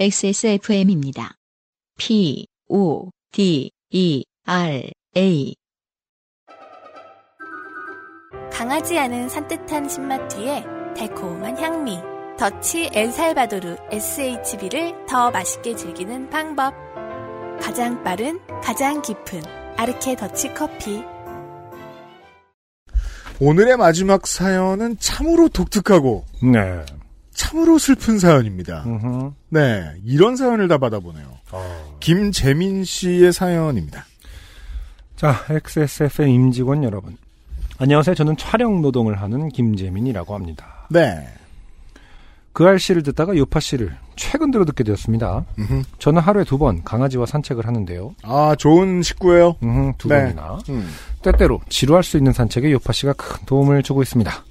XSFM입니다. P, O, D, E, R, A. 강하지 않은 산뜻한 신맛 뒤에 달콤한 향미. 더치 엘살바도르 SHB를 더 맛있게 즐기는 방법. 가장 빠른, 가장 깊은 아르케 더치 커피. 오늘의 마지막 사연은 참으로 독특하고 네. 참으로 슬픈 사연입니다. 음흠. 네, 이런 사연을 다 받아보네요. 어. 김재민 씨의 사연입니다. 자, XSFM 임직원 여러분. 안녕하세요. 저는 촬영 노동을 하는 김재민이라고 합니다. 네, 그 알씨를 듣다가 요파 씨를 최근 들어 듣게 되었습니다. 음흠. 저는 하루에 두 번 강아지와 산책을 하는데요. 아 좋은 식구예요. 음흠, 두 네. 번이나. 음. 때때로 지루할 수 있는 산책에 요파 씨가 큰 도움을 주고 있습니다.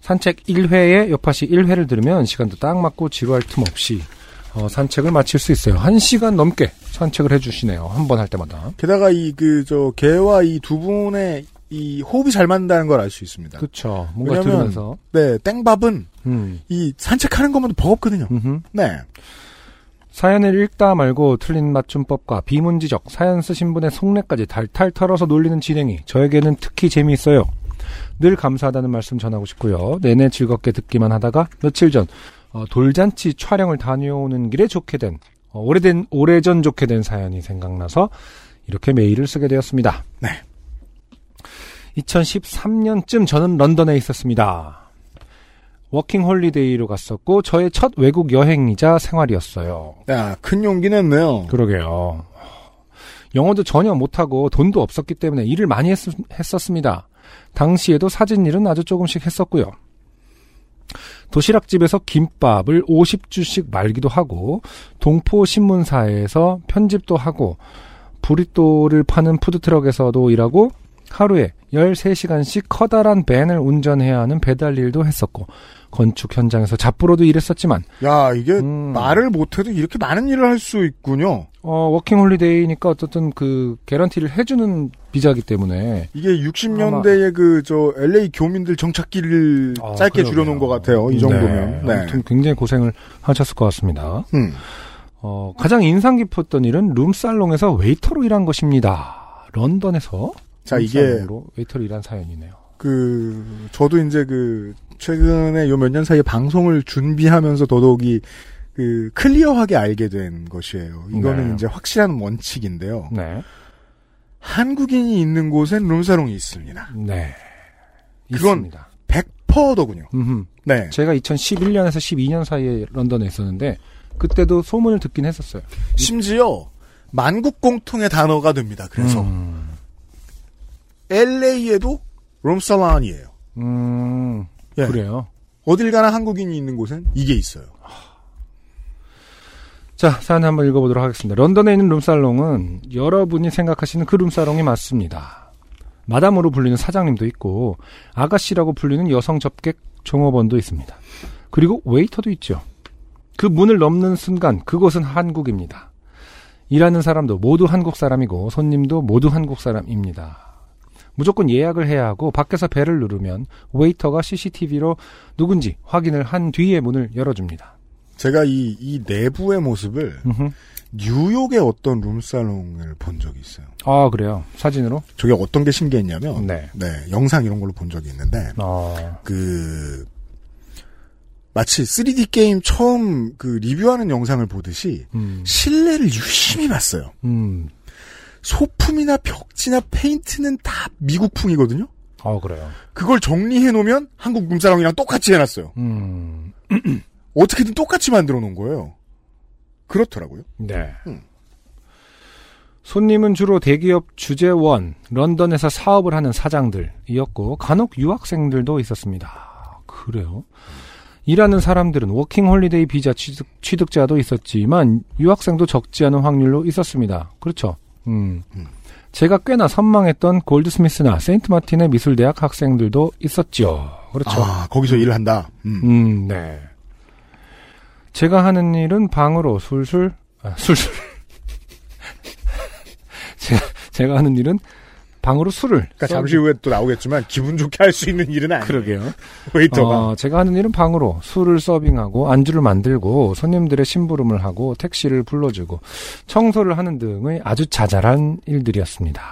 산책 1회에 요파 씨 1회를 들으면 시간도 딱 맞고 지루할 틈 없이 어, 산책을 마칠 수 있어요. 한 시간 넘게 산책을 해주시네요. 한 번 할 때마다. 게다가 이 그 저 개와 이 두 분의 이 호흡이 잘 맞는다는 걸 알 수 있습니다. 그쵸. 뭔가 왜냐면- 들으면서. 네, 땡밥은 음. 이 산책하는 것만도 버겁거든요. 음흠. 네, 사연을 읽다 말고 틀린 맞춤법과 비문지적 사연 쓰신 분의 속내까지 달탈 털어서 놀리는 진행이 저에게는 특히 재미있어요. 늘 감사하다는 말씀 전하고 싶고요. 내내 즐겁게 듣기만 하다가 며칠 전 어, 돌잔치 촬영을 다녀오는 길에 좋게 된 어, 오래된 오래전 좋게 된 사연이 생각나서 이렇게 메일을 쓰게 되었습니다. 네. 2013년쯤 저는 런던에 있었습니다. 워킹 홀리데이로 갔었고 저의 첫 외국 여행이자 생활이었어요. 야, 큰 용기 냈네요. 그러게요. 영어도 전혀 못하고 돈도 없었기 때문에 일을 많이 했, 었습니다 당시에도 사진 일은 아주 조금씩 했었고요. 도시락집에서 김밥을 50주씩 말기도 하고 동포 신문사에서 편집도 하고 브리또를 파는 푸드트럭에서도 일하고 하루에 13시간씩 커다란 밴을 운전해야 하는 배달 일도 했었고 건축 현장에서 잡부로도 일했었지만 야, 이게 음. 말을 못해도 이렇게 많은 일을 할 수 있군요. 어, 워킹 홀리데이니까 어쨌든 그 개런티를 해주는 비자기 때문에 이게 60년대의 그 저 LA 교민들 정착기를 아, 짧게 그러게요. 줄여놓은 것 같아요. 이 정도면. 네, 네. 아무튼 굉장히 고생을 하셨을 것 같습니다. 음. 어, 가장 인상 깊었던 일은 룸살롱에서 웨이터로 일한 것입니다. 런던에서 자, 이게 웨이터로 일한 사연이네요. 그 저도 이제 그 최근에 요 몇 년 사이에 방송을 준비하면서 더더욱이 그 클리어하게 알게 된 것이에요. 이거는 네. 이제 확실한 원칙인데요. 네. 한국인이 있는 곳엔 룸사롱이 있습니다. 네. 그건- 있습니다. 100%더군요. 음흠. 네. 제가 2011년에서 12년 사이에 런던에 있었는데 그때도 소문을 듣긴 했었어요. 심지어 만국 공통의 단어가 됩니다. 그래서 음, LA에도 룸살롱이에요. 음, 예. 그래요. 어딜 가나 한국인이 있는 곳엔 이게 있어요. 자, 사연 한번 읽어보도록 하겠습니다. 런던에 있는 룸살롱은 여러분이 생각하시는 그 룸살롱이 맞습니다. 마담으로 불리는 사장님도 있고 아가씨라고 불리는 여성 접객 종업원도 있습니다. 그리고 웨이터도 있죠. 그 문을 넘는 순간 그곳은 한국입니다. 일하는 사람도 모두 한국 사람이고 손님도 모두 한국 사람입니다. 무조건 예약을 해야 하고 밖에서 벨을 누르면 웨이터가 CCTV로 누군지 확인을 한 뒤에 문을 열어줍니다. 제가 이, 이 내부의 모습을. 뉴욕의 어떤 룸살롱을 본 적이 있어요. 아 그래요 사진으로 저게 어떤 게 신기했냐면 네. 네, 영상 이런 걸로 본 적이 있는데 어, 그 마치 3D 게임 처음 그 리뷰하는 영상을 보듯이 음, 실내를 유심히 봤어요. 음, 소품이나 벽지나 페인트는 다 미국풍이거든요. 어 그래요. 그걸 정리해 놓으면 한국 룸사롱이랑 똑같이 해놨어요. 음, 어떻게든 똑같이 만들어 놓은 거예요. 그렇더라고요. 네. 음. 손님은 주로 대기업 주재원, 런던에서 사업을 하는 사장들이었고 간혹 유학생들도 있었습니다. 그래요? 일하는 사람들은 워킹 홀리데이 비자 취득, 취득자도 있었지만 유학생도 적지 않은 확률로 있었습니다. 그렇죠. 음. 음. 제가 꽤나 선망했던 골드스미스나 세인트 마틴의 미술대학 학생들도 있었죠. 그렇죠. 아, 거기서 일을 한다. 음. 음, 네. 제가 하는 일은 방으로 술술, 아, 술술. 제가, 제가 하는 일은 방으로 술을. 그러니까 잠시 후에 또 나오겠지만 기분 좋게 할 수 있는 일은 아니에요. 그러게요. 웨이터가. 어, 제가 하는 일은 방으로 술을 서빙하고 안주를 만들고 손님들의 심부름을 하고 택시를 불러주고 청소를 하는 등의 아주 자잘한 일들이었습니다.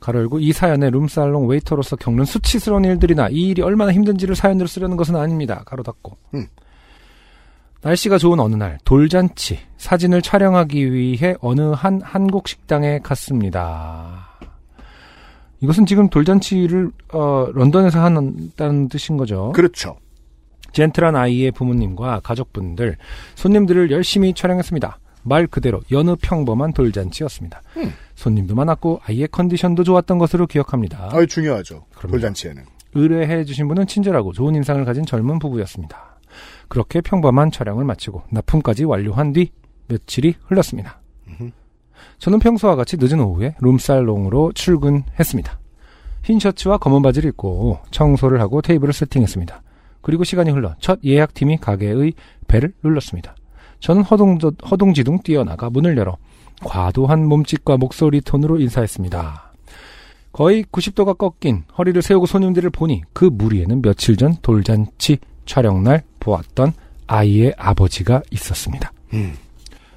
가로 열고 이 사연에 룸살롱 웨이터로서 겪는 수치스러운 일들이나 이 일이 얼마나 힘든지를 사연으로 쓰려는 것은 아닙니다. 가로 닫고. 음. 날씨가 좋은 어느 날 돌잔치 사진을 촬영하기 위해 어느 한 한국 식당에 갔습니다. 이것은 지금 돌잔치를 어, 런던에서 한다는 뜻인 거죠. 그렇죠. 젠틀한 아이의 부모님과 가족분들, 손님들을 열심히 촬영했습니다. 말 그대로 여느 평범한 돌잔치였습니다. 음. 손님도 많았고 아이의 컨디션도 좋았던 것으로 기억합니다. 아, 중요하죠. 그럼요. 돌잔치에는. 의뢰해 주신 분은 친절하고 좋은 인상을 가진 젊은 부부였습니다. 그렇게 평범한 촬영을 마치고 납품까지 완료한 뒤 며칠이 흘렀습니다. 저는 평소와 같이 늦은 오후에 룸살롱으로 출근했습니다. 흰 셔츠와 검은 바지를 입고 청소를 하고 테이블을 세팅했습니다. 그리고 시간이 흘러 첫 예약팀이 가게의 벨을 눌렀습니다. 저는 허둥, 허둥지둥 뛰어나가 문을 열어 과도한 몸짓과 목소리 톤으로 인사했습니다. 거의 90도가 꺾인 허리를 세우고 손님들을 보니 그 무리에는 며칠 전 돌잔치 촬영날 보았던 아이의 아버지가 있었습니다. 음.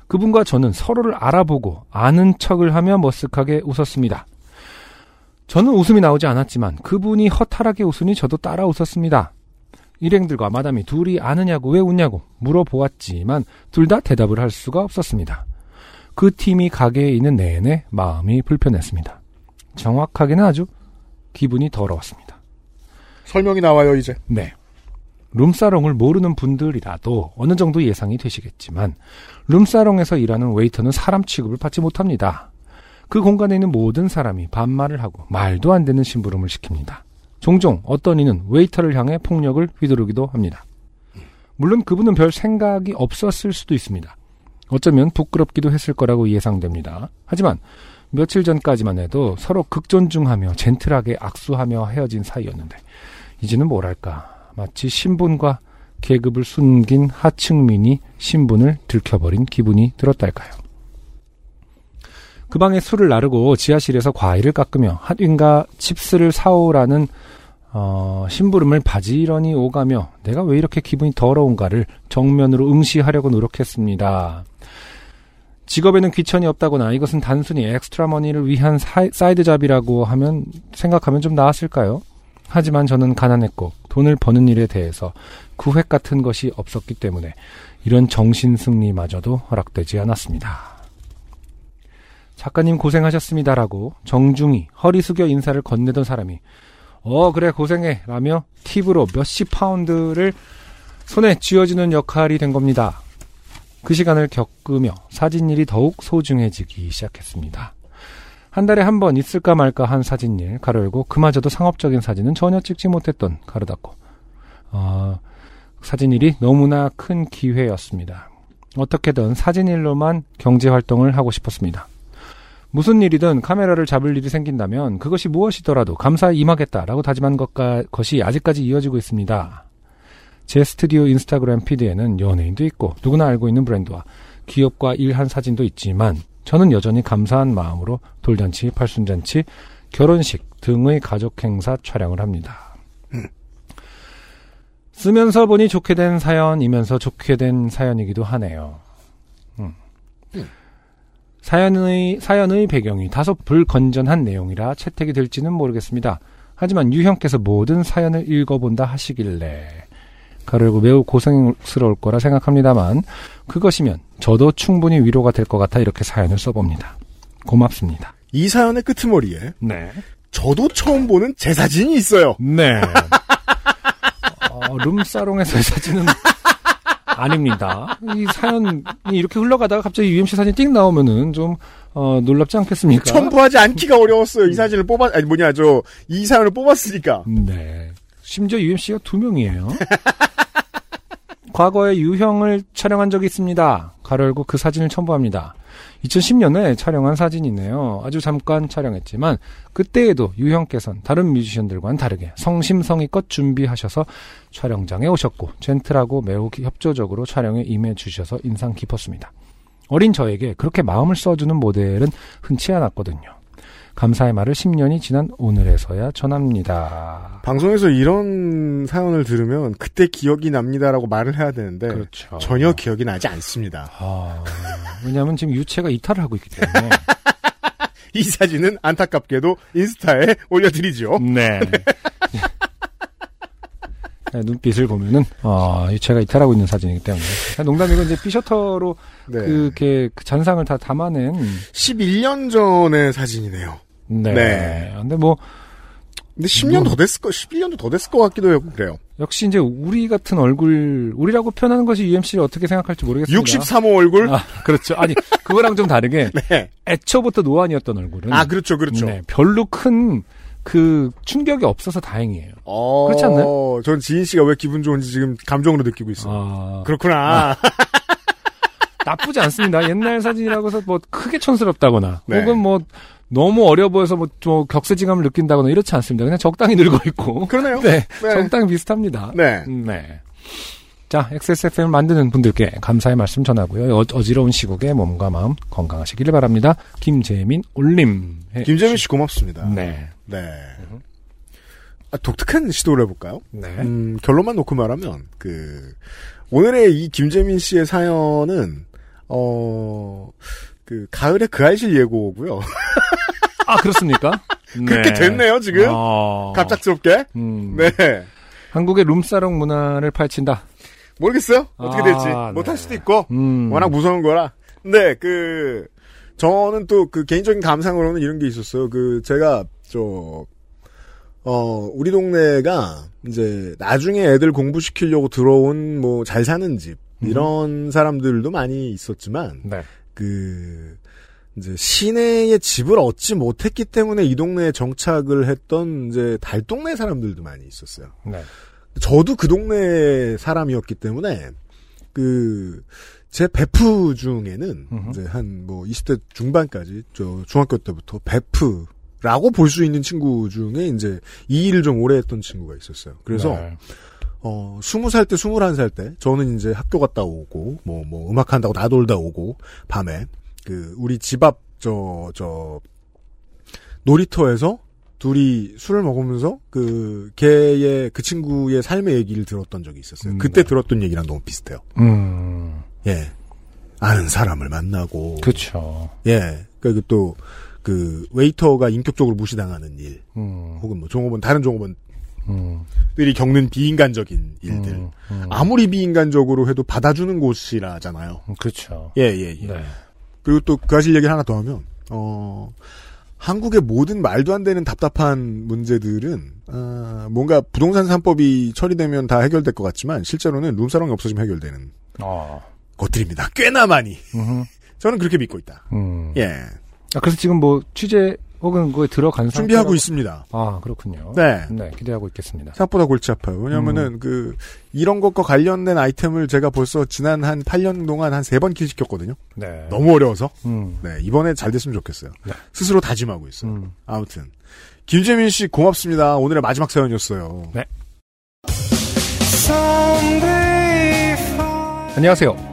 그분과 저는 서로를 알아보고 아는 척을 하며 머쓱하게 웃었습니다. 저는 웃음이 나오지 않았지만 그분이 허탈하게 웃으니 저도 따라 웃었습니다. 일행들과 마담이 둘이 아느냐고 왜 웃냐고 물어보았지만 둘 다 대답을 할 수가 없었습니다. 그 팀이 가게에 있는 내내 마음이 불편했습니다. 정확하게는 아주 기분이 더러웠습니다. 설명이 나와요, 이제. 네. 룸사롱을 모르는 분들이라도 어느 정도 예상이 되시겠지만 룸사롱에서 일하는 웨이터는 사람 취급을 받지 못합니다. 그 공간에 있는 모든 사람이 반말을 하고 말도 안 되는 심부름을 시킵니다. 종종 어떤 이는 웨이터를 향해 폭력을 휘두르기도 합니다. 물론 그분은 별 생각이 없었을 수도 있습니다. 어쩌면 부끄럽기도 했을 거라고 예상됩니다. 하지만 며칠 전까지만 해도 서로 극존중하며 젠틀하게 악수하며 헤어진 사이였는데 이제는 뭐랄까 마치 신분과 계급을 숨긴 하층민이 신분을 들켜버린 기분이 들었달까요. 그 방에 술을 나르고 지하실에서 과일을 깎으며 hot wing과 chips를 사오라는 어, 심부름을 바지런히 오가며 내가 왜 이렇게 기분이 더러운가를 정면으로 응시하려고 노력했습니다. 직업에는 귀천이 없다거나 이것은 단순히 extra money를 위한 사, side job이라고 하면 생각하면 좀 나았을까요? 하지만 저는 가난했고 돈을 버는 일에 대해서 구획 같은 것이 없었기 때문에 이런 정신 승리마저도 허락되지 않았습니다. 작가님 고생하셨습니다라고 정중히 허리 숙여 인사를 건네던 사람이 어 그래 고생해 라며 팁으로 몇십 파운드를 손에 쥐어주는 역할이 된 겁니다. 그 시간을 겪으며 사진일이 더욱 소중해지기 시작했습니다. 한 달에 한 번 있을까 말까 한 사진일 가로 열고 그마저도 상업적인 사진은 전혀 찍지 못했던 가로 닫고 어, 사진일이 너무나 큰 기회였습니다. 어떻게든 사진일로만 경제 활동을 하고 싶었습니다. 무슨 일이든 카메라를 잡을 일이 생긴다면 그것이 무엇이더라도 감사히 임하겠다라고 다짐한 것과, 것이 아직까지 이어지고 있습니다. 제 스튜디오 인스타그램 피드에는 연예인도 있고 누구나 알고 있는 브랜드와 기업과 일한 사진도 있지만 저는 여전히 감사한 마음으로 돌잔치, 팔순잔치, 결혼식 등의 가족 행사 촬영을 합니다. 쓰면서 보니 좋게 된 사연이면서 좋게 된 사연이기도 하네요. 음. 사연의, 사연의 배경이 다소 불건전한 내용이라 채택이 될지는 모르겠습니다. 하지만 유형께서 모든 사연을 읽어본다 하시길래 가르고 매우 고생스러울 거라 생각합니다만 그것이면 저도 충분히 위로가 될 것 같아 이렇게 사연을 써봅니다. 고맙습니다. 이 사연의 끄트머리에 네. 저도 처음 보는 제 사진이 있어요. 네. 어, 룸사롱에서의 사진은 아닙니다. 이 사연이 이렇게 흘러가다가 갑자기 UMC 사진 띵 나오면은 좀 어, 놀랍지 않겠습니까? 첨부하지 않기가 어려웠어요. 이 사진을 뽑았 아니 뭐냐 저 이 사연을 뽑았으니까. 네. 심지어 UMC가 두 명이에요. 과거에 유형을 촬영한 적이 있습니다. 가로 열고 그 사진을 첨부합니다. 2010년에 촬영한 사진이네요. 아주 잠깐 촬영했지만 그때에도 유형께선 다른 뮤지션들과는 다르게 성심성의껏 준비하셔서 촬영장에 오셨고 젠틀하고 매우 협조적으로 촬영에 임해 주셔서 인상 깊었습니다. 어린 저에게 그렇게 마음을 써주는 모델은 흔치 않았거든요. 감사의 말을 10년이 지난 오늘에서야 전합니다. 방송에서 이런 사연을 들으면 그때 기억이 납니다라고 말을 해야 되는데 그렇죠. 전혀 기억이 나지 않습니다. 아, 왜냐하면 지금 유체가 이탈을 하고 있기 때문에. 이 사진은 안타깝게도 인스타에 올려드리죠. 네. 네, 눈빛을 보면은 아 유체가 이탈하고 있는 사진이기 때문에 농담이고 이제 피셔터로 네. 그렇게 그 잔상을 다 담아낸 11년 전의 사진이네요. 네. 네. 근데 뭐 근데 10년 더 됐을 거, 11년도 더 됐을 것 같기도 하고 그래요. 역시 이제 우리 같은 얼굴 우리라고 표현하는 것이 UMC를 어떻게 생각할지 모르겠습니다. 63호 얼굴? 아, 그렇죠. 아니 그거랑 좀 다르게 네. 애초부터 노안이었던 얼굴은 아, 그렇죠, 그렇죠. 네, 별로 큰 그 충격이 없어서 다행이에요. 어, 그렇지 않나요? 전 지인 씨가 왜 기분 좋은지 지금 감정으로 느끼고 있어. 요 아, 그렇구나. 나쁘지 않습니다. 옛날 사진이라고 해서 뭐 크게 촌스럽다거나 네. 혹은 뭐 너무 어려 보여서 뭐 좀 격세지감을 느낀다거나 이렇지 않습니다. 그냥 적당히 늙어 있고 그러네요. 네, 네. 적당히 비슷합니다. 네. 네. 자, XSFM 만드는 분들께 감사의 말씀 전하고요. 어, 어지러운 시국에 몸과 마음 건강하시기를 바랍니다. 김재민 올림. 해 김재민 씨 고맙습니다. 네. 네. 아, 독특한 시도를 해볼까요? 네. 음, 결론만 놓고 말하면, 그, 오늘의 이 김재민 씨의 사연은, 어, 그, 가을의 그 알실 예고고요. 아, 그렇습니까? 그렇게 네. 됐네요, 지금. 어. 갑작스럽게. 음. 네. 한국의 룸사롱 문화를 파헤친다. 모르겠어요? 어떻게 아, 될지. 네. 못할 수도 있고. 음. 워낙 무서운 거라. 근데 그 저는 또 그 개인적인 감상으로는 이런 게 있었어요. 그 제가 저 어, 우리 동네가 이제 나중에 애들 공부시키려고 들어온 뭐 잘 사는 집 이런 사람들도 많이 있었지만 네. 그 이제 시내에 집을 얻지 못했기 때문에 이 동네에 정착을 했던 이제 달동네 사람들도 많이 있었어요. 네. 저도 그 동네 사람이었기 때문에 그 제 베프 중에는 음흠. 이제 한 뭐 20대 중반까지 저 중학교 때부터 베프 라고 볼 수 있는 친구 중에 이제 이 일을 좀 오래 했던 친구가 있었어요. 그래서 네. 어 20살 때 21살 때 저는 이제 학교 갔다 오고 뭐 뭐 음악 한다고 나돌다 오고 밤에 그 우리 집 앞 저 저 놀이터에서 둘이 술을 먹으면서 그 걔의 그 친구의 삶의 얘기를 들었던 적이 있었어요. 음, 그때 네. 들었던 얘기랑 너무 비슷해요. 음. 예. 아는 사람을 만나고 그쵸. 예. 그리고 또 그 웨이터가 인격적으로 무시당하는 일 음. 혹은 뭐 종업원 다른 종업원들이 음. 겪는 비인간적인 일들 음. 음. 아무리 비인간적으로 해도 받아주는 곳이라잖아요. 그쵸. 예, 예, 예. 네. 그리고 또 그 사실 얘기를 하나 더 하면, 어, 한국의 모든 말도 안 되는 답답한 문제들은, 어, 뭔가 부동산 3법이 처리되면 다 해결될 것 같지만, 실제로는 룸사롱이 없어지면 해결되는 어. 것들입니다. 꽤나 많이. 저는 그렇게 믿고 있다. 음. 예. 아, 그래서 지금 뭐 취재 혹은 그거에 들어간 준비하고 상태라고- 있습니다. 아, 그렇군요. 네. 네, 기대하고 있겠습니다. 생각보다 골치 아파요. 왜냐면은, 그, 이런 것과 관련된 아이템을 제가 벌써 지난 한 8년 동안 한 3번 킬 시켰거든요. 네. 너무 어려워서. 음. 네, 이번에 잘 됐으면 좋겠어요. 네. 스스로 다짐하고 있어요. 음. 아무튼 김재민 씨 고맙습니다. 오늘의 마지막 사연이었어요. 네. 안녕하세요.